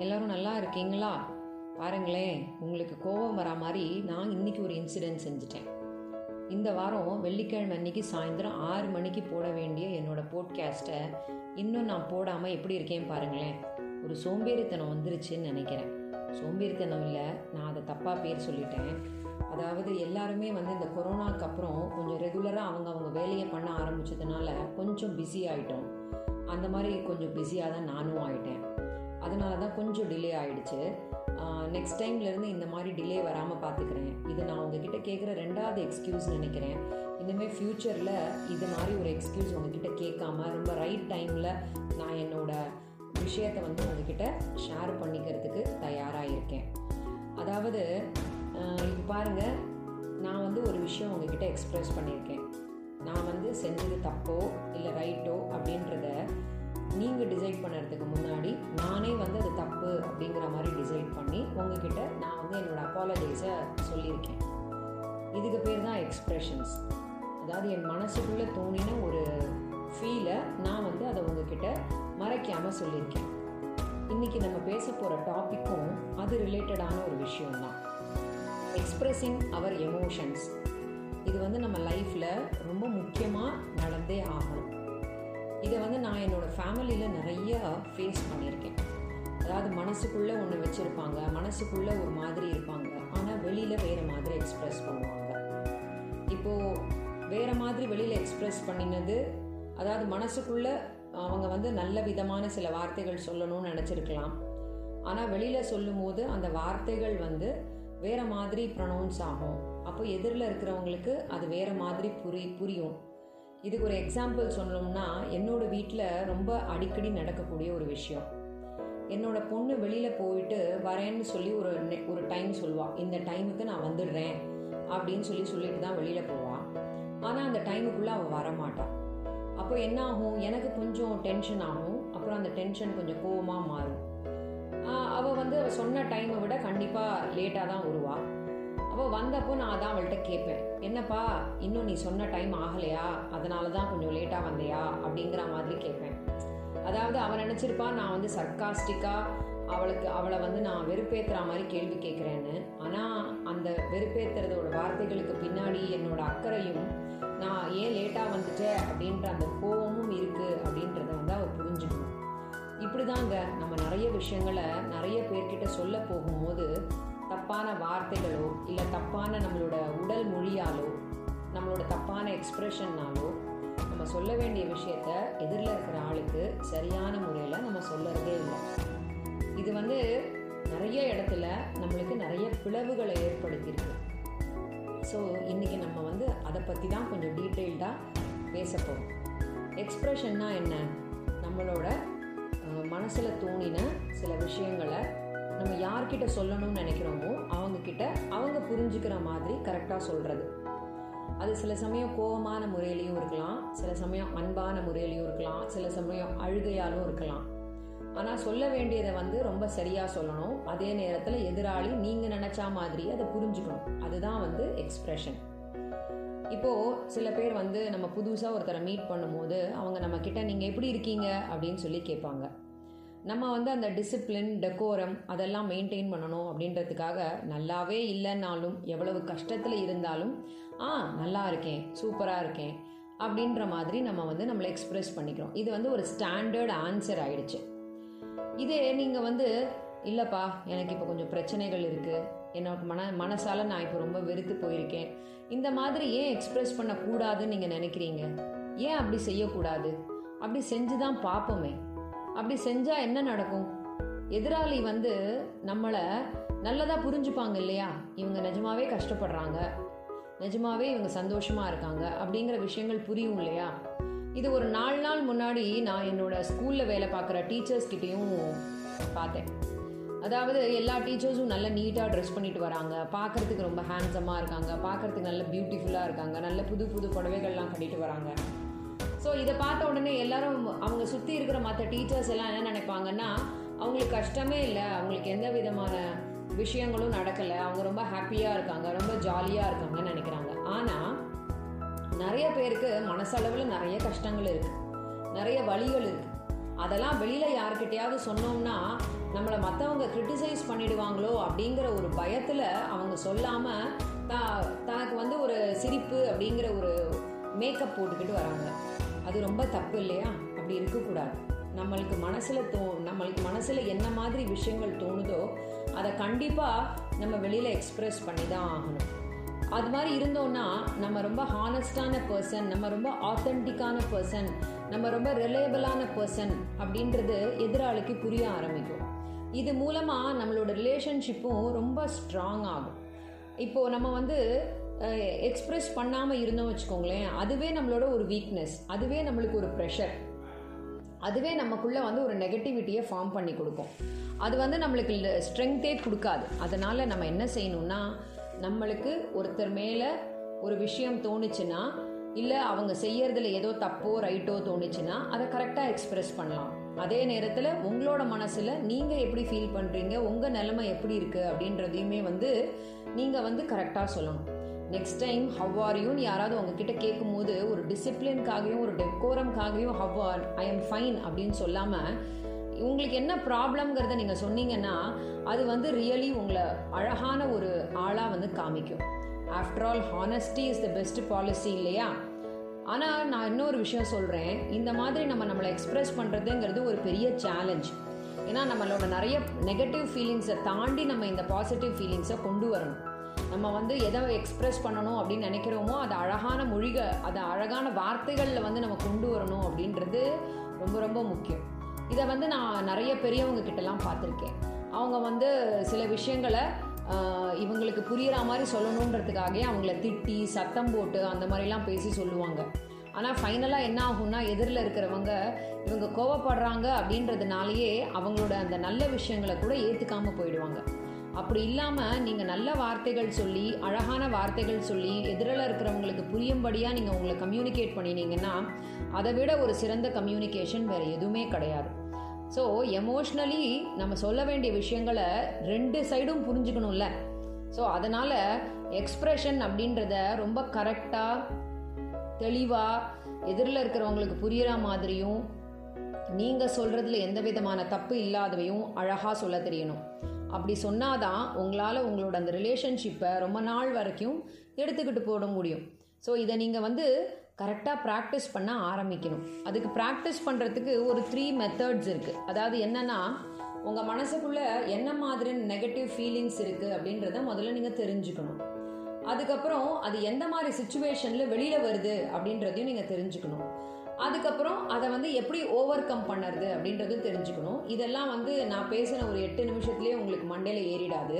எல்லாரும் நல்லா இருக்கீங்களா? பாருங்களேன் உங்களுக்கு கோபம் வரா மாதிரி நான் இன்னைக்கு ஒரு இன்சிடென்ட் செஞ்சுட்டேன். இந்த வாரம் வெள்ளிக்கிழமை அன்னைக்கு சாயந்தரம் ஆறு மணிக்கு போட வேண்டிய என்னோட போட்காஸ்ட்டை இன்னும் நான் போடாமல் எப்படி இருக்கேன் பாருங்களேன். ஒரு சோம்பேறித்தனம் வந்துருச்சுன்னு நினைக்கிறேன். சோம்பேறித்தனம் இல்லை நான் அதை தப்பாக பேர் சொல்லிட்டேன். அதாவது எல்லாருமே வந்து இந்த கொரோனாக்கு அப்புறம் கொஞ்சம் ரெகுலராக அவங்க அவங்க வேலையை பண்ண ஆரம்பித்ததுனால கொஞ்சம் பிஸி ஆகிட்டோம் அந்த மாதிரி கொஞ்சம் பிஸியாக தான் நானும் ஆகிட்டேன் அதனால தான் கொஞ்சம் டிலே ஆயிடுச்சு. நெக்ஸ்ட் டைம்லேருந்து இந்த மாதிரி டிலே வராமல் பார்த்துக்கிறேன் இது நான் உங்ககிட்ட கேட்குற ரெண்டாவது எக்ஸ்கியூஸ் நினைக்கிறேன். இனிமேல் ஃப்யூச்சரில் இது மாதிரி ஒரு எக்ஸ்கியூஸ் உங்ககிட்ட கேட்காம ரொம்ப ரைட் டைமில் நான் என்னோடய விஷயத்தை வந்து உங்ககிட்ட ஷேர் பண்ணிக்கிறதுக்கு தயாராக இருக்கேன். அதாவது இப்போ பாருங்கள் நான் வந்து ஒரு விஷயம் உங்ககிட்ட எக்ஸ்ப்ரெஸ் பண்ணியிருக்கேன். நான் வந்து செஞ்சது தப்போ இல்லை ரைட்டோ அப்படின்றத நீங்கள் டிசைட் பண்ணுறதுக்கு முன்னாடி நானே வந்து அது தப்பு அப்படிங்கிற மாதிரி டிசைட் பண்ணி உங்ககிட்ட நான் வந்து என்னோடய அப்பாலஜைஸை சொல்லியிருக்கேன். இதுக்கு பேர் தான் எக்ஸ்ப்ரெஷன்ஸ் அதாவது என் மனசுக்குள்ளே தோணின ஒரு ஃபீலை நான் வந்து அதை உங்ககிட்ட மறைக்காமல் சொல்லியிருக்கேன். இன்றைக்கி நம்ம பேச போகிற டாப்பிக்கும் அது ரிலேட்டடான ஒரு விஷயம்தான் எக்ஸ்ப்ரெஸிங் அவர் எமோஷன்ஸ் இது வந்து நம்ம லைஃப்பில் ரொம்ப முக்கியமாக நடந்தே ஆகணும். இதை வந்து நான் என்னோடய ஃபேமிலியில் நிறைய ஃபேஸ் பண்ணியிருக்கேன். அதாவது மனசுக்குள்ளே ஒன்று வச்சுருப்பாங்க மனசுக்குள்ளே ஒரு மாதிரி இருப்பாங்க ஆனால் வெளியில் வேறு மாதிரி எக்ஸ்ப்ரெஸ் பண்ணுவாங்க. இப்போது வேறு மாதிரி வெளியில் எக்ஸ்ப்ரெஸ் பண்ணினது அதாவது மனசுக்குள்ளே அவங்க வந்து நல்ல விதமான சில வார்த்தைகள் சொல்லணும்னு நினச்சிருக்கலாம். ஆனால் வெளியில் சொல்லும்போது அந்த வார்த்தைகள் வந்து வேறு மாதிரி ப்ரொனவுன்ஸ் ஆகும். அப்போ எதிரில் இருக்கிறவங்களுக்கு அது வேறு மாதிரி புரி புரியும். இதுக்கு ஒரு எக்ஸாம்பிள் சொல்லணும்னா என்னோட வீட்டில் ரொம்ப அடிக்கடி நடக்கக்கூடிய ஒரு விஷயம். என்னோட பொண்ணு வெளியில் போயிட்டு வரேன்னு சொல்லி ஒரு ஒரு டைம் சொல்லுவாள் இந்த டைமுக்கு நான் வந்துடுறேன் அப்படின்னு சொல்லி சொல்லிட்டு தான் வெளியில் போவாள் ஆனால் அந்த டைமுக்குள்ளே அவள் வரமாட்டாள் அப்போ என்ன ஆகும் எனக்கு கொஞ்சம் டென்ஷன் ஆகும். அப்புறம் அந்த டென்ஷன் கொஞ்சம் கோவமாக மாறும். அவள் வந்து அவள் சொன்ன டைமை விட கண்டிப்பாக லேட்டாக தான் வருவாள் அப்போ வந்தப்போ நான் அதான் அவள்கிட்ட கேட்பேன். என்னப்பா இன்னும் நீ சொன்ன டைம் ஆகலையா? அதனால தான் கொஞ்சம் லேட்டாக வந்தியா? அப்படிங்கிற மாதிரி கேட்பேன். அதாவது அவன் நினச்சிருப்பா நான் வந்து சர்க்காஸ்டிக்காக அவளுக்கு அவளை வந்து நான் வெறுப்பேற்றுற மாதிரி கேள்வி கேட்குறேன்னு. ஆனால் அந்த வெறுப்பேற்றுறதோட வார்த்தைகளுக்கு பின்னாடி என்னோட அக்கறையும் நான் ஏன் லேட்டாக வந்துட்டேன் அப்படின்ற அந்த கோபமும் இருக்குது அப்படின்றத வந்து அவள் புரிஞ்சுக்கணும். இப்படி தாங்க நம்ம நிறைய விஷயங்களை நிறைய பேர்கிட்ட சொல்ல போகும்போது தப்பான வார்த்தைகளோ இல்லை தப்பான நம்மளோட உடல் மொழியாலோ நம்மளோட தப்பான எக்ஸ்ப்ரெஷன்னாலோ நம்ம சொல்ல வேண்டிய விஷயத்த எதிரில் இருக்கிற ஆளுக்கு சரியான முறையில் நம்ம சொல்லறதே இல்லை. இது வந்து நிறைய இடத்துல நம்மளுக்கு நிறைய பிளவுகளை ஏற்படுத்தியிருக்கு. ஸோ இன்றைக்கி நம்ம வந்து அதை பற்றி தான் கொஞ்சம் டீட்டெயில்டாக பேச போகிறோம் எக்ஸ்ப்ரெஷன்னா என்ன? நம்மளோட மனசில் தோணின சில விஷயங்களை நம்ம யார்கிட்ட சொல்லணும்னு நினைக்கிறோமோ அவங்கக்கிட்ட அவங்க புரிஞ்சுக்கிற மாதிரி கரெக்டாக சொல்கிறது அது சில சமயம் கோபமான முறையிலையும் இருக்கலாம் சில சமயம் அன்பான முறையிலையும் இருக்கலாம் சில சமயம் அழுகையாலும் இருக்கலாம். ஆனால் சொல்ல வேண்டியதை வந்து ரொம்ப சரியாக சொல்லணும். அதே நேரத்தில் எதிராளி நீங்கள் நினச்சா மாதிரி அதை புரிஞ்சுக்கணும். அதுதான் வந்து எக்ஸ்ப்ரெஷன் இப்போது சில பேர் வந்து நம்ம புதுசாக ஒருத்தரை மீட் பண்ணும்போது அவங்க நம்மக்கிட்ட நீங்கள் எப்படி இருக்கீங்க? அப்படின்னு சொல்லி கேட்பாங்க. நம்ம வந்து அந்த டிசிப்ளின் டெக்கோரம் அதெல்லாம் மெயின்டைன் பண்ணணும் அப்படின்றதுக்காக நல்லாவே இல்லைன்னாலும் எவ்வளவு கஷ்டத்தில் இருந்தாலும் ஆ நல்லா இருக்கேன் சூப்பராக இருக்கேன் அப்படின்ற மாதிரி நம்ம வந்து நம்மளை எக்ஸ்ப்ரெஸ் பண்ணிக்கிறோம். இது வந்து ஒரு ஸ்டாண்டர்ட் ஆன்சர் ஆயிடுச்சு. இதே நீங்கள் வந்து இல்லைப்பா எனக்கு இப்போ கொஞ்சம் பிரச்சனைகள் இருக்குது என்னோட மன மனசால் நான் இப்போ ரொம்ப வெறுத்து போயிருக்கேன். இந்த மாதிரி ஏன் எக்ஸ்ப்ரெஸ் பண்ணக்கூடாதுன்னு நீங்கள் நினைக்கிறீங்க? ஏன் அப்படி செய்யக்கூடாது? அப்படி செஞ்சு தான் பார்ப்போமே. அப்படி செஞ்சால் என்ன நடக்கும்? எதிராளி வந்து நம்மளை நல்லதாக புரிஞ்சுப்பாங்க இல்லையா? இவங்க நிஜமாவே கஷ்டப்படுறாங்க. நிஜமாவே இவங்க சந்தோஷமாக இருக்காங்க அப்படிங்கிற விஷயங்கள் புரியும் இல்லையா? இது ஒரு நாலு நாள் முன்னாடி நான் என்னோட ஸ்கூலில் வேலை பார்க்குற டீச்சர்ஸ்கிட்டையும் பார்த்தேன். அதாவது எல்லா டீச்சர்ஸும் நல்ல நீட்டாக ட்ரெஸ் பண்ணிட்டு வராங்க. பார்க்குறதுக்கு ரொம்ப ஹேண்ட்ஸமாக இருக்காங்க. பார்க்குறதுக்கு நல்ல பியூட்டிஃபுல்லாக இருக்காங்க. நல்ல புது புது புடவைகள்லாம் கட்டிட்டு வராங்க. ஸோ இதை பார்த்த உடனே எல்லாரும் அவங்க சுற்றி இருக்கிற மற்ற டீச்சர்ஸ் எல்லாம் என்ன நினைப்பாங்கன்னா அவங்களுக்கு கஷ்டமே இல்லை. அவங்களுக்கு எந்த விதமான விஷயங்களும் நடக்கலை. அவங்க ரொம்ப ஹாப்பியாக இருக்காங்க. ரொம்ப ஜாலியாக இருக்காங்கன்னு நினைக்கிறாங்க. ஆனால் நிறைய பேருக்கு மனசளவில் நிறைய கஷ்டங்கள் இருக்குது நிறைய வழிகள் இருக்குது அதெல்லாம் வெளியில் யார்கிட்டையாவது சொன்னோம்னா நம்மளை மற்றவங்க கிரிட்டிசைஸ் பண்ணிடுவாங்களோ அப்படிங்கிற ஒரு பயத்தில் அவங்க சொல்லாமல் தா தனக்கு வந்து ஒரு சிரிப்பு அப்படிங்கிற ஒரு மேக்கப் போட்டுக்கிட்டு வராங்க. அது ரொம்ப தப்பு இல்லையா? அப்படி இருக்கக்கூடாது. நம்மளுக்கு மனசில் தோ நம்மளுக்கு மனசில் என்ன மாதிரி விஷயங்கள் தோணுதோ அதை கண்டிப்பாக நம்ம வெளியில் எக்ஸ்ப்ரெஸ் பண்ணி தான் ஆகணும். அது மாதிரி இருந்தோம்னா நம்ம ரொம்ப ஹானஸ்டான பர்சன் நம்ம ரொம்ப ஆத்தென்டிக்கான பர்சன் நம்ம ரொம்ப ரிலேபிளான பர்சன் அப்படின்றது எதிராளிக்கு புரிய ஆரம்பிக்கும். இது மூலமாக நம்மளோட ரிலேஷன்ஷிப்பும் ரொம்ப ஸ்ட்ராங் ஆகும். இப்போது நம்ம வந்து எக்ஸ்ப்ரெஸ் பண்ணாமல் இருந்தோம் வச்சுக்கோங்களேன் அதுவே நம்மளோட ஒரு வீக்னஸ் அதுவே நம்மளுக்கு ஒரு ப்ரெஷர் அதுவே நமக்குள்ளே வந்து ஒரு நெகட்டிவிட்டியை ஃபார்ம் பண்ணி கொடுக்கும். அது வந்து நம்மளுக்கு ஸ்ட்ரெங்க்த்தே கொடுக்காது. அதனால் நம்ம என்ன செய்யணும்னா நம்மளுக்கு ஒருத்தர் மேலே ஒரு விஷயம் தோணுச்சுன்னா இல்லை அவங்க செய்யறதுல ஏதோ தப்போ ரைட்டோ தோணுச்சுன்னா அதை கரெக்டாக எக்ஸ்பிரஸ் பண்ணலாம். அதே நேரத்தில் உங்களோட மனசில் நீங்கள் எப்படி ஃபீல் பண்ணுறீங்க உங்கள் நிலைமை எப்படி இருக்குது அப்படின்றதையுமே வந்து நீங்கள் வந்து கரெக்டாக சொல்லணும். நெக்ஸ்ட் டைம் ஹவ் ஆர் யூன்னு யாராவது உங்ககிட்ட கேட்கும்போது ஒரு டிசிப்ளின்காகவும் ஒரு டெக்கோரம்காகவும் how are I am fine அப்படின்னு சொல்லாமல் உங்களுக்கு என்ன ப்ராப்ளம்ங்கிறத நீங்கள் சொன்னீங்கன்னா அது வந்து ரியலி உங்களை அழகான ஒரு ஆளாக வந்து காமிக்கும். After all honesty is the best policy இல்லையா? ஆனால் நான் இன்னொரு விஷயம் சொல்கிறேன் இந்த மாதிரி நம்ம நம்மளை எக்ஸ்ப்ரெஸ் பண்ணுறதுங்கிறது ஒரு பெரிய சேலஞ்ச் ஏன்னா நம்மளோட நிறைய நெகட்டிவ் ஃபீலிங்ஸை தாண்டி நம்ம இந்த பாசிட்டிவ் ஃபீலிங்ஸை கொண்டு வரணும். நம்ம வந்து எதை எக்ஸ்ப்ரெஸ் பண்ணணும் அப்படின்னு நினைக்கிறோமோ அதை அழகான மொழிக அதை அழகான வார்த்தைகளில் வந்து நம்ம கொண்டு வரணும் அப்படின்றது ரொம்ப ரொம்ப முக்கியம். இதை வந்து நான் நிறைய பெரியவங்க கிட்டலாம் பார்த்துருக்கேன். அவங்க வந்து சில விஷயங்களை இவங்களுக்கு புரிகிற மாதிரி சொல்லணுன்றதுக்காகவே அவங்கள திட்டி சத்தம் போட்டு அந்த மாதிரிலாம் பேசி சொல்லுவாங்க. ஆனால் ஃபைனலாக என்ன ஆகும்னா எதிரில் இருக்கிறவங்க இவங்க கோவப்படுறாங்க அப்படின்றதுனாலேயே அவங்களோட அந்த நல்ல விஷயங்களை கூட ஏற்றுக்காமல் போயிடுவாங்க. அப்படி இல்லாமல் நீங்கள் நல்ல வார்த்தைகள் சொல்லி அழகான வார்த்தைகள் சொல்லி எதிரில் இருக்கிறவங்களுக்கு புரியும்படியாக நீங்கள் உங்களை கம்யூனிகேட் பண்ணினீங்கன்னா அதை விட ஒரு சிறந்த கம்யூனிகேஷன் வேறு எதுவுமே கிடையாது. ஸோ எமோஷ்னலி நம்ம சொல்ல வேண்டிய விஷயங்களை ரெண்டு சைடும் புரிஞ்சுக்கணும்ல. ஸோ அதனால் எக்ஸ்ப்ரெஷன் அப்படின்றத ரொம்ப கரெக்டாக தெளிவாக எதிரில் இருக்கிறவங்களுக்கு புரியிற மாதிரியும் நீங்கள் சொல்கிறதுல எந்த விதமான தப்பு இல்லாதவையும் அழகாக சொல்ல தெரியணும். அப்படி சொன்னாதான் உங்களால் உங்களோட அந்த ரிலேஷன்ஷிப்பை ரொம்ப நாள் வரைக்கும் எடுத்துக்கிட்டு போட முடியும். ஸோ இதை நீங்கள் வந்து கரெக்டாக ப்ராக்டிஸ் பண்ண ஆரம்பிக்கணும். அதுக்கு ப்ராக்டிஸ் பண்ணுறதுக்கு ஒரு த்ரீ மெத்தட்ஸ் இருக்குது அதாவது என்னென்னா உங்கள் மனசுக்குள்ளே என்ன மாதிரி நெகட்டிவ் ஃபீலிங்ஸ் இருக்குது அப்படின்றத முதல்ல நீங்கள் தெரிஞ்சுக்கணும். அதுக்கப்புறம் அது எந்த மாதிரி சுச்சுவேஷனில் வெளியில் வருது அப்படின்றதையும் நீங்கள் தெரிஞ்சுக்கணும். அதுக்கப்புறம் அதை வந்து எப்படி ஓவர் கம் பண்ணுறது அப்படின்றது தெரிஞ்சுக்கணும். இதெல்லாம் வந்து நான் பேசின ஒரு எட்டு நிமிஷத்துலேயே உங்களுக்கு மண்டையில் ஏறிடாது.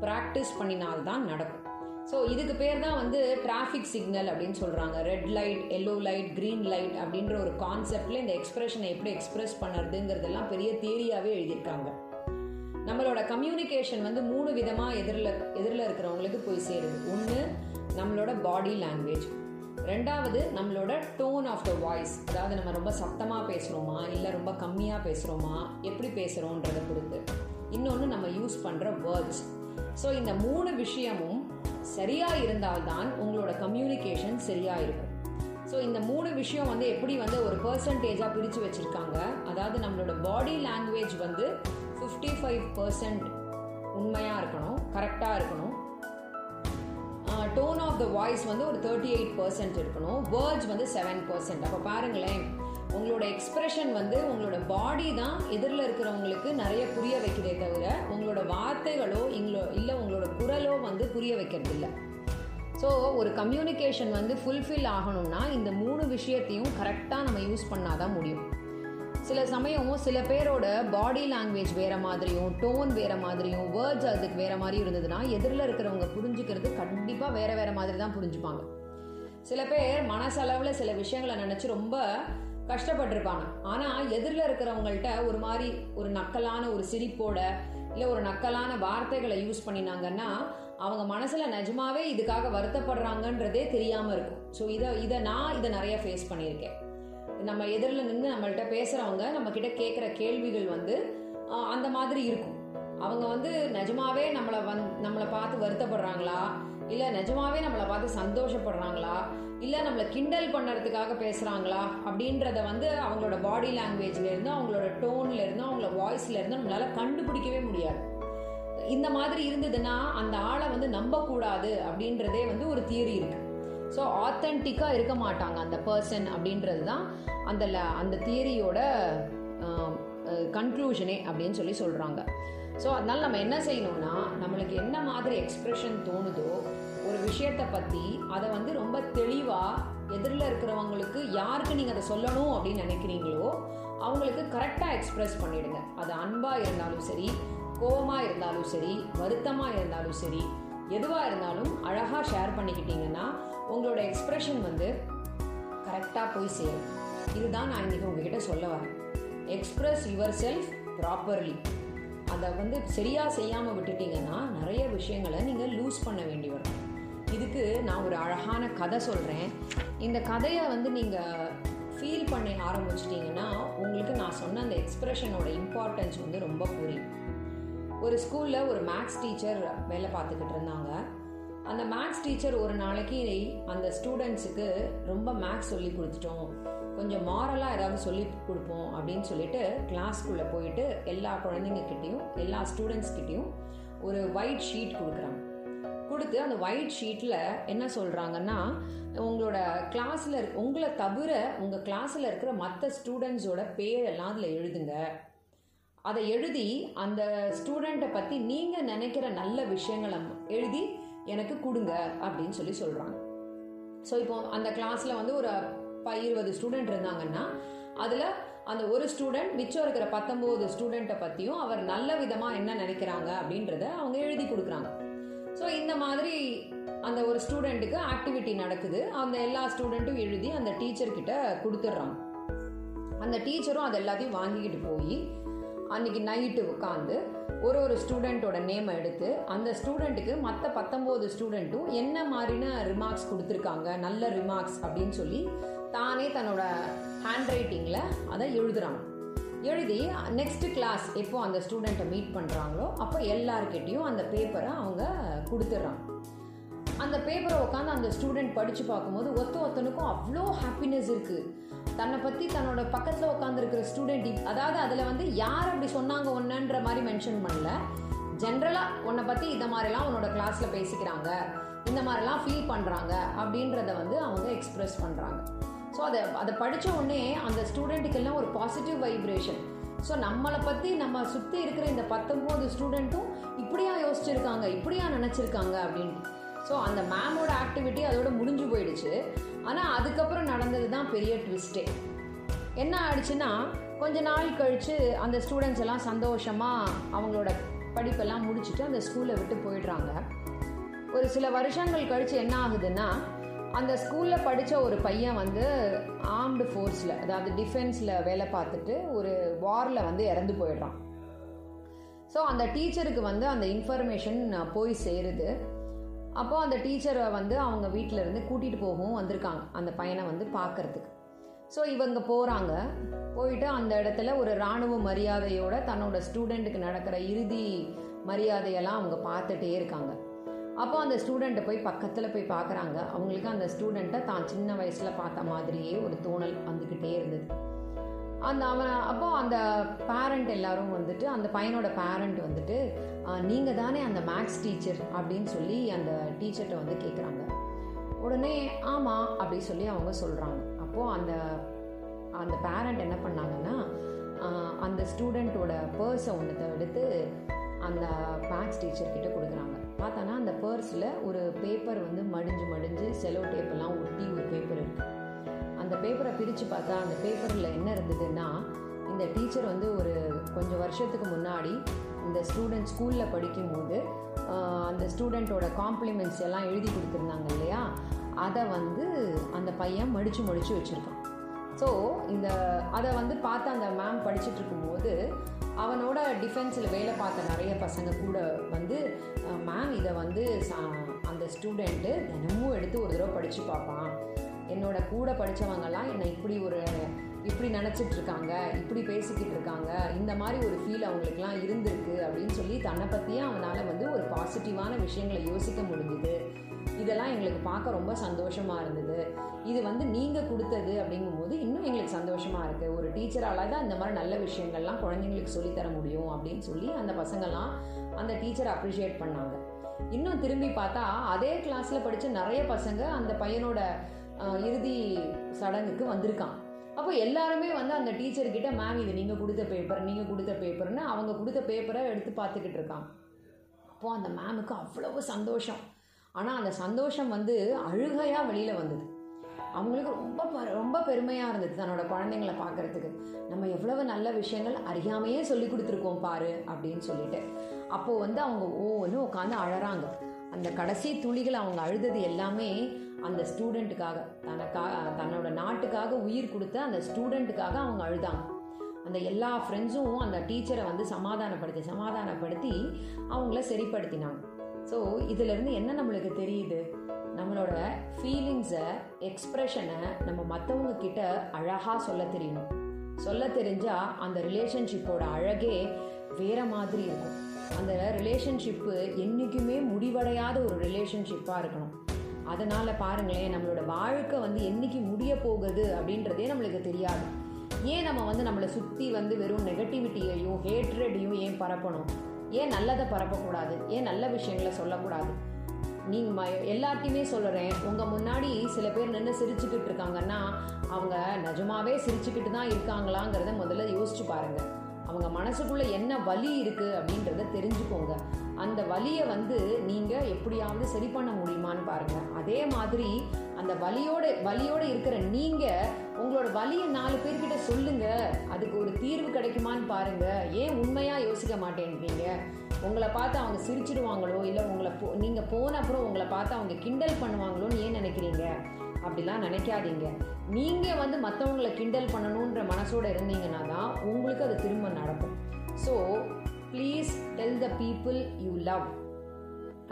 ப்ராக்டிஸ் பண்ணினால்தான் நடக்கும். ஸோ இதுக்கு பேர் தான் வந்து டிராஃபிக் சிக்னல் அப்படின்னு சொல்கிறாங்க red light yellow light green light அப்படின்ற ஒரு கான்செப்டில் இந்த எக்ஸ்பிரஷனை எப்படி எக்ஸ்பிரஸ் பண்ணுறதுங்கிறதெல்லாம் பெரிய தேரியாகவே எழுதியிருக்காங்க. நம்மளோட கம்யூனிகேஷன் வந்து மூணு விதமாக எதிரில் எதிரில் இருக்கிறவங்களுக்கு போய் சேருது. ஒன்று நம்மளோட பாடி லாங்குவேஜ் ரெண்டாவது நம்மளோட டோன் ஆஃப் த வாய்ஸ் அதாவது நம்ம ரொம்ப சத்தமாக பேசுகிறோமா இல்லை ரொம்ப கம்மியாக பேசுகிறோமா எப்படி பேசுகிறோன்றதை பொறுத்து. இன்னொன்று நம்ம யூஸ் பண்ணுற வேர்ட்ஸ் ஸோ இந்த மூணு விஷயமும் சரியாக இருந்தால்தான் உங்களோட கம்யூனிகேஷன் சரியாக இருக்கும். ஸோ இந்த மூணு விஷயம் வந்து எப்படி வந்து ஒரு பர்சன்டேஜாக பிரித்து வச்சுருக்காங்க? அதாவது நம்மளோட பாடி லாங்குவேஜ் வந்து ஃபிஃப்டி ஃபைவ் பர்சன்ட் உண்மையாக இருக்கணும் கரெக்டாக இருக்கணும். டோன் ஆஃப் த வாய்ஸ் வந்து ஒரு தேர்ட்டி எயிட் பர்சன்ட் இருக்கணும். வேர்ட்ஸ் வந்து செவன் பர்சன்ட் அப்போ பாருங்களேன் உங்களோட எக்ஸ்பிரஷன் வந்து உங்களோட பாடி தான் எதிரில் இருக்கிறவங்களுக்கு நிறைய புரிய வைக்கிறதே தவிர உங்களோட வார்த்தைகளோ இங்களோ இல்லை உங்களோட குரலோ வந்து புரிய வைக்கிறது இல்லை ஸோ ஒரு கம்யூனிகேஷன் வந்து ஃபுல்ஃபில் ஆகணும்னா இந்த மூணு விஷயத்தையும் கரெக்டாக நம்ம யூஸ் பண்ணாதான் முடியும். சில சமயம் சில பேரோட பாடி லாங்குவேஜ் வேற மாதிரியும் டோன் வேற மாதிரியும் வேர்ட்ஸ் அதுக்கு வேற மாதிரி இருந்ததுன்னா எதிரில் இருக்கிறவங்க புரிஞ்சுக்கிறது கண்டிப்பாக வேற வேற மாதிரி தான் புரிஞ்சுப்பாங்க. சில பேர் மனசளவில் சில விஷயங்களை நினச்சி ரொம்ப கஷ்டப்பட்டிருப்பாங்க. ஆனால் எதிரில் இருக்கிறவங்கள்ட்ட ஒரு மாதிரி ஒரு நக்கலான ஒரு சிரிப்போட இல்லை ஒரு நக்கலான வார்த்தைகளை யூஸ் பண்ணினாங்கன்னா அவங்க மனசில் நிஜமாவே இதுக்காக வருத்தப்படுறாங்கன்றதே தெரியாமல் இருக்கும். ஸோ இதை இதை நான் இதை நிறைய ஃபேஸ் பண்ணியிருக்கேன். நம்ம எதிரில் நின்று நம்மள்கிட்ட பேசுகிறவங்க நம்மக்கிட்ட கேட்குற கேள்விகள் வந்து அந்த மாதிரி இருக்கும். அவங்க வந்து நிஜமாவே நம்மளை வந் நம்மளை பார்த்து வருத்தப்படுறாங்களா? இல்லை நிஜமாவே நம்மளை பார்த்து சந்தோஷப்படுறாங்களா? இல்லை நம்மளை கிண்டல் பண்ணுறதுக்காக பேசுகிறாங்களா அப்படின்றத வந்து அவங்களோட பாடி லாங்குவேஜ்லேருந்தும் அவங்களோட டோன்லேருந்தும் அவங்களோட வாய்ஸ்லேருந்தும் நம்மளால கண்டுபிடிக்கவே முடியாது. இந்த மாதிரி இருந்ததுன்னா அந்த ஆளை வந்து நம்பக்கூடாது அப்படின்றதே வந்து ஒரு தியரி இருக்குது ஸோ ஆத்தென்டிக்காக இருக்க மாட்டாங்க அந்த பர்சன் அப்படின்றது தான் அந்த ல- அந்த தியரியோட கன்க்ளூஷனே அப்படின்னு சொல்லி சொல்கிறாங்க ஸோ அதனால் நம்ம என்ன செய்யணும்னா நம்மளுக்கு என்ன மாதிரி எக்ஸ்ப்ரெஷன் தோணுதோ ஒரு விஷயத்தை பற்றி அதை வந்து ரொம்ப தெளிவாக எதிரில் இருக்கிறவங்களுக்கு யாருக்கு நீங்கள் அதை சொல்லணும் அப்படின்னு நினைக்கிறீங்களோ அவங்களுக்கு கரெக்டாக எக்ஸ்ப்ரெஸ் பண்ணிவிடுங்க அது அன்பாக இருந்தாலும் சரி கோபமாக இருந்தாலும் சரி வருத்தமாக இருந்தாலும் சரி எதுவாக இருந்தாலும் அழகாக ஷேர் பண்ணிக்கிட்டிங்கன்னா உங்களோட எக்ஸ்பிரஷன் வந்து கரெக்டாக போய் சேரும். இதுதான் நான் இன்றைக்கி உங்ககிட்ட சொல்ல வரேன். எக்ஸ்பிரஸ் யுவர் செல்ஃப் ப்ராப்பர்லி அதை வந்து சரியாக செய்யாமல் விட்டுட்டீங்கன்னா நிறைய விஷயங்களை நீங்கள் லூஸ் பண்ண வேண்டி வரும். இதுக்கு நான் ஒரு அழகான கதை சொல்கிறேன் இந்த கதையை வந்து நீங்கள் ஃபீல் பண்ண ஆரம்பிச்சிட்டிங்கன்னா உங்களுக்கு நான் சொன்ன அந்த எக்ஸ்பிரஷனோட இம்பார்ட்டன்ஸ் வந்து ரொம்ப புரியும். ஒரு ஸ்கூலில் ஒரு மேக்ஸ் டீச்சர் வேலை பார்த்துக்கிட்டு இருந்தாங்க. அந்த மேக்ஸ் டீச்சர் ஒரு நாளைக்கு அந்த ஸ்டூடெண்ட்ஸுக்கு ரொம்ப மேக்ஸ் சொல்லி கொடுத்துட்டோம். கொஞ்சம் மாரலாக ஏதாவது சொல்லி கொடுப்போம் அப்படின்னு சொல்லிட்டு கிளாஸ்க்குள்ளே போயிட்டு எல்லா குழந்தைங்கக்கிட்டேயும் எல்லா ஸ்டூடெண்ட்ஸ்கிட்டேயும் ஒரு ஒயிட் ஷீட் கொடுக்குறாங்க. கொடுத்து அந்த ஒயிட் ஷீட்டில் என்ன சொல்கிறாங்கன்னா உங்களோட கிளாஸில் இருக்க உங்களை தவிர உங்கள் கிளாஸில் இருக்கிற மற்ற ஸ்டூடெண்ட்ஸோட பேரெல்லாம் அதில் எழுதுங்க. அதை எழுதி அந்த ஸ்டூடெண்ட்டை பற்றி நீங்கள் நினைக்கிற நல்ல விஷயங்களை எழுதி எனக்கு கொடுங்க அப்படின்னு சொல்லி சொல்கிறாங்க ஸோ இப்போ அந்த கிளாஸில் வந்து ஒரு ப இருபது ஸ்டூடெண்ட் இருந்தாங்கன்னா அதில் அந்த ஒரு ஸ்டூடெண்ட் மிச்சம் இருக்கிற பத்தொம்போது ஸ்டூடெண்ட்டை பற்றியும் அவர் நல்ல விதமாக என்ன நினைக்கிறாங்க அப்படின்றத அவங்க எழுதி கொடுக்குறாங்க. ஸோ இந்த மாதிரி அந்த ஒரு ஸ்டூடெண்ட்டுக்கு ஆக்டிவிட்டி நடக்குது. அந்த எல்லா ஸ்டூடெண்ட்டும் எழுதி அந்த டீச்சர்கிட்ட கொடுத்துட்றாங்க. அந்த டீச்சரும் அது எல்லாத்தையும் வாங்கிக்கிட்டு போய் அன்னைக்கு நைட்டு உட்காந்து ஒரு ஒரு ஸ்டூடெண்ட்டோட நேமை எடுத்து அந்த ஸ்டூடெண்ட்டுக்கு மற்ற பத்தொம்போது ஸ்டூடெண்ட்டும் என்ன மாதிரின ரிமார்க்ஸ் கொடுத்துருக்காங்க நல்ல ரிமார்க்ஸ் அப்படின்னு சொல்லி தானே தன்னோட ஹேண்ட் ரைட்டிங்கில் அதை எழுதுகிறாங்க எழுதி நெக்ஸ்ட் கிளாஸ் எப்போ அந்த ஸ்டூடெண்ட்டை மீட் பண்ணுறாங்களோ அப்போ எல்லாருக்கிட்டேயும் அந்த பேப்பரை அவங்க கொடுத்துட்றாங்க. அந்த பேப்பரை உட்காந்து அந்த ஸ்டூடெண்ட் படித்து பார்க்கும்போது ஒத்த ஒத்தனுக்கும் அவ்வளோ ஹாப்பினஸ் இருக்குது தன்னை பற்றி தன்னோட பக்கத்தில் உட்காந்துருக்கிற ஸ்டூடெண்ட் அதாவது அதில் வந்து யார் அப்படி சொன்னாங்க ஒன்றுன்ற மாதிரி மென்ஷன் பண்ணல. ஜென்ரலாக உன்னை பற்றி இந்த மாதிரிலாம் உன்னோட கிளாஸில் பேசிக்கிறாங்க. இந்த மாதிரிலாம் ஃபீல் பண்ணுறாங்க அப்படின்றத வந்து அவங்க எக்ஸ்ப்ரெஸ் பண்ணுறாங்க ஸோ அதை அதை படித்த உடனே அந்த ஸ்டூடெண்ட்டுக்கெல்லாம் ஒரு பாசிட்டிவ் வைப்ரேஷன் ஸோ நம்மளை பற்றி நம்ம சுற்றி இருக்கிற இந்த பத்தொம்போது ஸ்டூடெண்ட்டும் இப்படியா யோசிச்சிருக்காங்க இப்படியா நினச்சிருக்காங்க அப்படின்ட்டு ஸோ அந்த மேமோட ஆக்டிவிட்டி அதோட முடிஞ்சு போயிடுச்சு. ஆனால் அதுக்கப்புறம் நடந்தது தான் பெரிய ட்விஸ்ட்டே என்ன ஆயிடுச்சுன்னா கொஞ்ச நாள் கழித்து அந்த ஸ்டூடெண்ட்ஸ் எல்லாம் சந்தோஷமாக அவங்களோட படிப்பெல்லாம் முடிச்சுட்டு அந்த ஸ்கூலை விட்டு போயிடுறாங்க. ஒரு சில வருஷங்கள் கழித்து என்ன ஆகுதுன்னா அந்த ஸ்கூலில் படித்த ஒரு பையன் வந்து ஆர்ம்டு ஃபோர்ஸில் அதாவது டிஃபென்ஸில் வேலை பார்த்துட்டு ஒரு வாரில் வந்து இறந்து போயிடுறான். ஸோ அந்த டீச்சருக்கு வந்து அந்த இன்ஃபர்மேஷன் போய் சேருது. அப்போ அந்த டீச்சரை வந்து அவங்க வீட்டில் இருந்து கூட்டிகிட்டு போகவும் வந்திருக்காங்க அந்த பையனை வந்து பார்க்கறதுக்கு. ஸோ இவங்க போகிறாங்க போயிட்டு அந்த இடத்துல ஒரு இராணுவ மரியாதையோட தன்னோட ஸ்டூடெண்ட்டுக்கு நடக்கிற இறுதி மரியாதையெல்லாம் அவங்க பார்த்துட்டே இருக்காங்க. அப்போ அந்த ஸ்டூடெண்ட்டை போய் பக்கத்தில் போய் பார்க்குறாங்க. அவங்களுக்கு அந்த ஸ்டூடெண்ட்டை தான் சின்ன வயசில் பார்த்த மாதிரியே ஒரு தோணல் வந்துக்கிட்டே இருந்தது. அந்த அவன் அப்போ அந்த பேரண்ட் எல்லாரும் வந்துட்டு அந்த பையனோட பேரண்ட் வந்துட்டு நீங்கள் தானே அந்த மேக்ஸ் டீச்சர் அப்படின்னு சொல்லி அந்த டீச்சர்கிட்ட வந்து கேட்குறாங்க உடனே ஆமாம் அப்படி சொல்லி அவங்க சொல்கிறாங்க அப்போது அந்த அந்த பேரண்ட் என்ன பண்ணாங்கன்னா அந்த ஸ்டூடெண்ட்டோட பர்ஸை ஒன்றத்தை எடுத்து அந்த மேக்ஸ் டீச்சர்கிட்ட கொடுக்குறாங்க. பார்த்தோன்னா அந்த பர்ஸில் ஒரு பேப்பர் வந்து மடிஞ்சு மடிஞ்சு செலோ டேப்பெல்லாம் ஒட்டி ஒரு பேப்பர் இருக்குது அந்த பேப்பரை பிரித்து பார்த்தா அந்த பேப்பரில் என்ன இருந்ததுன்னா இந்த டீச்சர் வந்து ஒரு கொஞ்சம் வருஷத்துக்கு முன்னாடி இந்த ஸ்டூடெண்ட் ஸ்கூலில் படிக்கும்போது அந்த ஸ்டூடெண்ட்டோட காம்ப்ளிமெண்ட்ஸ் எல்லாம் எழுதி கொடுத்துருந்தாங்க இல்லையா? அதை வந்து அந்த பையன் மடித்து மடித்து வச்சுருக்கான். ஸோ இந்த அதை வந்து பார்த்து அந்த மேம் படிச்சுட்டு இருக்கும்போது அவனோட டிஃபென்ஸில் வேலை பார்த்த நிறைய பசங்க கூட வந்து மேம் இதை வந்து சா- அந்த ஸ்டூடெண்ட்டு தினமும் எடுத்து ஒரு தடவை படித்து பார்ப்பான். என்னோட கூட படித்தவங்கெல்லாம் என்னை இப்படி ஒரு இப்படி நினச்சிட்டு இருக்காங்க இப்படி பேசிக்கிட்டு இருக்காங்க இந்த மாதிரி ஒரு ஃபீல் அவங்களுக்குலாம் இருந்திருக்கு அப்படின்னு சொல்லி தன்னை பற்றியே அவனால் வந்து ஒரு பாசிட்டிவான விஷயங்களை யோசிக்க முடிஞ்சுது. இதெல்லாம் எங்களுக்கு பார்க்க ரொம்ப சந்தோஷமாக இருந்தது. இது வந்து நீங்கள் கொடுத்தது அப்படிங்கும்போது இன்னும் எங்களுக்கு சந்தோஷமாக இருக்குது ஒரு டீச்சரால் தான் இந்த மாதிரி நல்ல விஷயங்கள்லாம் குழந்தைங்களுக்கு சொல்லித்தர முடியும் அப்படின்னு சொல்லி அந்த பசங்கள்லாம் அந்த டீச்சரை அப்ரிஷியேட் பண்ணாங்க. இன்னும் திரும்பி பார்த்தா அதே கிளாஸில் படித்த நிறைய பசங்க அந்த பையனோட இறுதி சடங்குக்கு வந்திருக்கான் அப்போ எல்லாருமே வந்து அந்த டீச்சர்கிட்ட மேம் இது நீங்கள் கொடுத்த பேப்பர் நீங்கள் கொடுத்த பேப்பர்னு அவங்க கொடுத்த பேப்பரை எடுத்து பார்த்துக்கிட்டு இருக்காங்க அப்போது அந்த மேமுக்கு அவ்வளவு சந்தோஷம். ஆனால் அந்த சந்தோஷம் வந்து அழுகையாக வெளியில் வந்தது. அவங்களுக்கு ரொம்ப ப- ரொம்ப பெருமையாக இருந்தது தன்னோட குழந்தைங்கள பார்க்குறதுக்கு. நம்ம எவ்வளவு நல்ல விஷயங்கள் அறியாமையே சொல்லி கொடுத்துருக்கோம் பாரு அப்படின்னு சொல்லிட்டு. அப்போது வந்து அவங்க ஓன்னு உட்காந்து அழறாங்க. அந்த கடைசி துளிகள் அவங்க அழுதது எல்லாமே அந்த ஸ்டூடெண்ட்டுக்காக தனக்காக தன்னோட நாட்டுக்காக உயிர் கொடுத்த அந்த ஸ்டூடெண்ட்டுக்காக அவங்க அழுதாங்க. அந்த எல்லா ஃப்ரெண்ட்ஸும் அந்த டீச்சரை வந்து சமாதானப்படுத்தி சமாதானப்படுத்தி அவங்கள சரிப்படுத்தினாங்க. ஸோ இதிலிருந்து என்ன நம்மளுக்கு தெரியுது? நம்மளோட ஃபீலிங்ஸை எக்ஸ்ப்ரெஷனை நம்ம மற்றவங்க கிட்ட அழகாக சொல்ல தெரியணும் சொல்ல தெரிஞ்சால் அந்த ரிலேஷன்ஷிப்போட அழகே வேற மாதிரி இருக்கும். அந்த ரிலேஷன்ஷிப்பு என்றைக்குமே முடிவடையாத ஒரு ரிலேஷன்ஷிப்பாக இருக்கணும். அதனால் பாருங்களேன் நம்மளோட வாழ்க்கை வந்து என்னைக்கு முடிய போகுது அப்படின்றதே நம்மளுக்கு தெரியாது. ஏன் நம்ம வந்து நம்மளை சுற்றி வந்து வெறும் நெகட்டிவிட்டியையும் ஹேட்ரடையும் ஏன் பரப்பணும்? ஏன் நல்லதை பரப்பக்கூடாது? ஏன் நல்ல விஷயங்களை சொல்லக்கூடாது? நீங்கள் ம எல்லாத்தையுமே சொல்கிறேன் உங்கள் முன்னாடி சில பேர் நின்று சிரிச்சுக்கிட்டு இருக்காங்கன்னா அவங்க நிஜமாவே சிரிச்சுக்கிட்டு தான் இருக்காங்களாங்கிறத முதல்ல யோசிச்சு பாருங்கள் அவங்க மனசுக்குள்ளே என்ன வலி இருக்குது அப்படின்றத தெரிஞ்சுக்கோங்க. அந்த வலியை வந்து நீங்கள் எப்படியாவது சரி பண்ண முடியுமான்னு பாருங்கள் அதே மாதிரி அந்த வலியோட வலியோட இருக்கிற நீங்கள் உங்களோட வலியை நாலு பேர்கிட்ட சொல்லுங்க. அதுக்கு ஒரு தீர்வு கிடைக்குமான்னு பாருங்கள் ஏன் உண்மையாக யோசிக்க மாட்டேன்றீங்க? உங்களை பார்த்து அவங்க சிரிச்சிடுவாங்களோ? இல்லை உங்களை போ நீங்கள் போன அப்புறம் உங்களை பார்த்து அவங்க கிண்டல் பண்ணுவாங்களோன்னு ஏன் நினைக்கிறீங்க? அப்படிலாம் நினைக்காதீங்க. நீங்கள் வந்து மற்றவங்களை கிண்டல் பண்ணணுன்ற மனசோட இருந்தீங்கன்னா தான் உங்களுக்கு அது திரும்ப நடக்கும். So please tell the people you love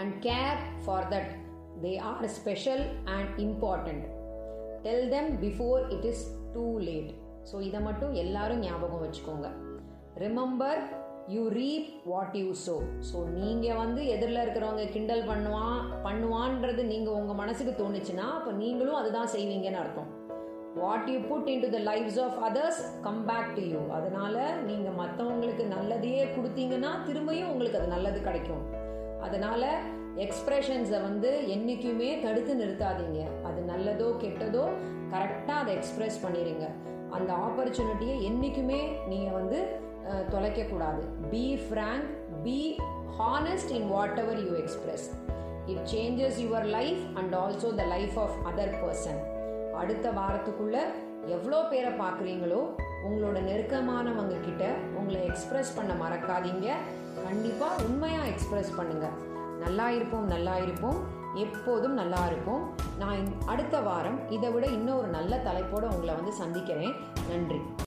and care for that they are special and important tell them before it is too late so இதை மட்டும் எல்லாரும் ஞாபகம் வச்சுக்கோங்க. Remember you reap what you sow so நீங்கள் வந்து எதிரில் இருக்கிறவங்க கிண்டல் பண்ணுவான் பண்ணுவான்றது நீங்கள் உங்கள் மனசுக்கு தோணுச்சுன்னா அப்போ நீங்களும் அதுதான் செய்வீங்கன்னு அர்த்தம். What you put into the lives of others come back to you அதனால நீங்கள் மற்றவங்களுக்கு நல்லதையே கொடுத்தீங்கன்னா திரும்பியும் உங்களுக்கு அது நல்லது கிடைக்கும். அதனால எக்ஸ்பிரஷன்ஸை வந்து என்றைக்குமே தடுத்து நிறுத்தாதீங்க. அது நல்லதோ கெட்டதோ கரெக்டாக அதை எக்ஸ்பிரஸ் பண்ணிடுங்க அந்த ஆப்பர்ச்சுனிட்டியை என்றைக்குமே நீங்கள் வந்து தொலைக்கக்கூடாது. Be frank be honest in whatever you express it changes your life and also the life of other person அடுத்த வாரத்துக்குள்ள எவ்வளோ பேரை பார்க்குறீங்களோ உங்களோட நெருக்கமானவங்க கிட்ட உங்களை எக்ஸ்பிரஸ் பண்ண மறக்காதீங்க. கண்டிப்பாக உண்மையாக எக்ஸ்பிரஸ் பண்ணுங்க. நல்லா இருப்போம் நல்லா இருப்போம். எப்போதும் நல்லா இருப்போம். நான் அடுத்த வாரம் இதை விட இன்னொரு நல்ல தலைப்போடு உங்களை வந்து சந்திக்கிறேன். நன்றி.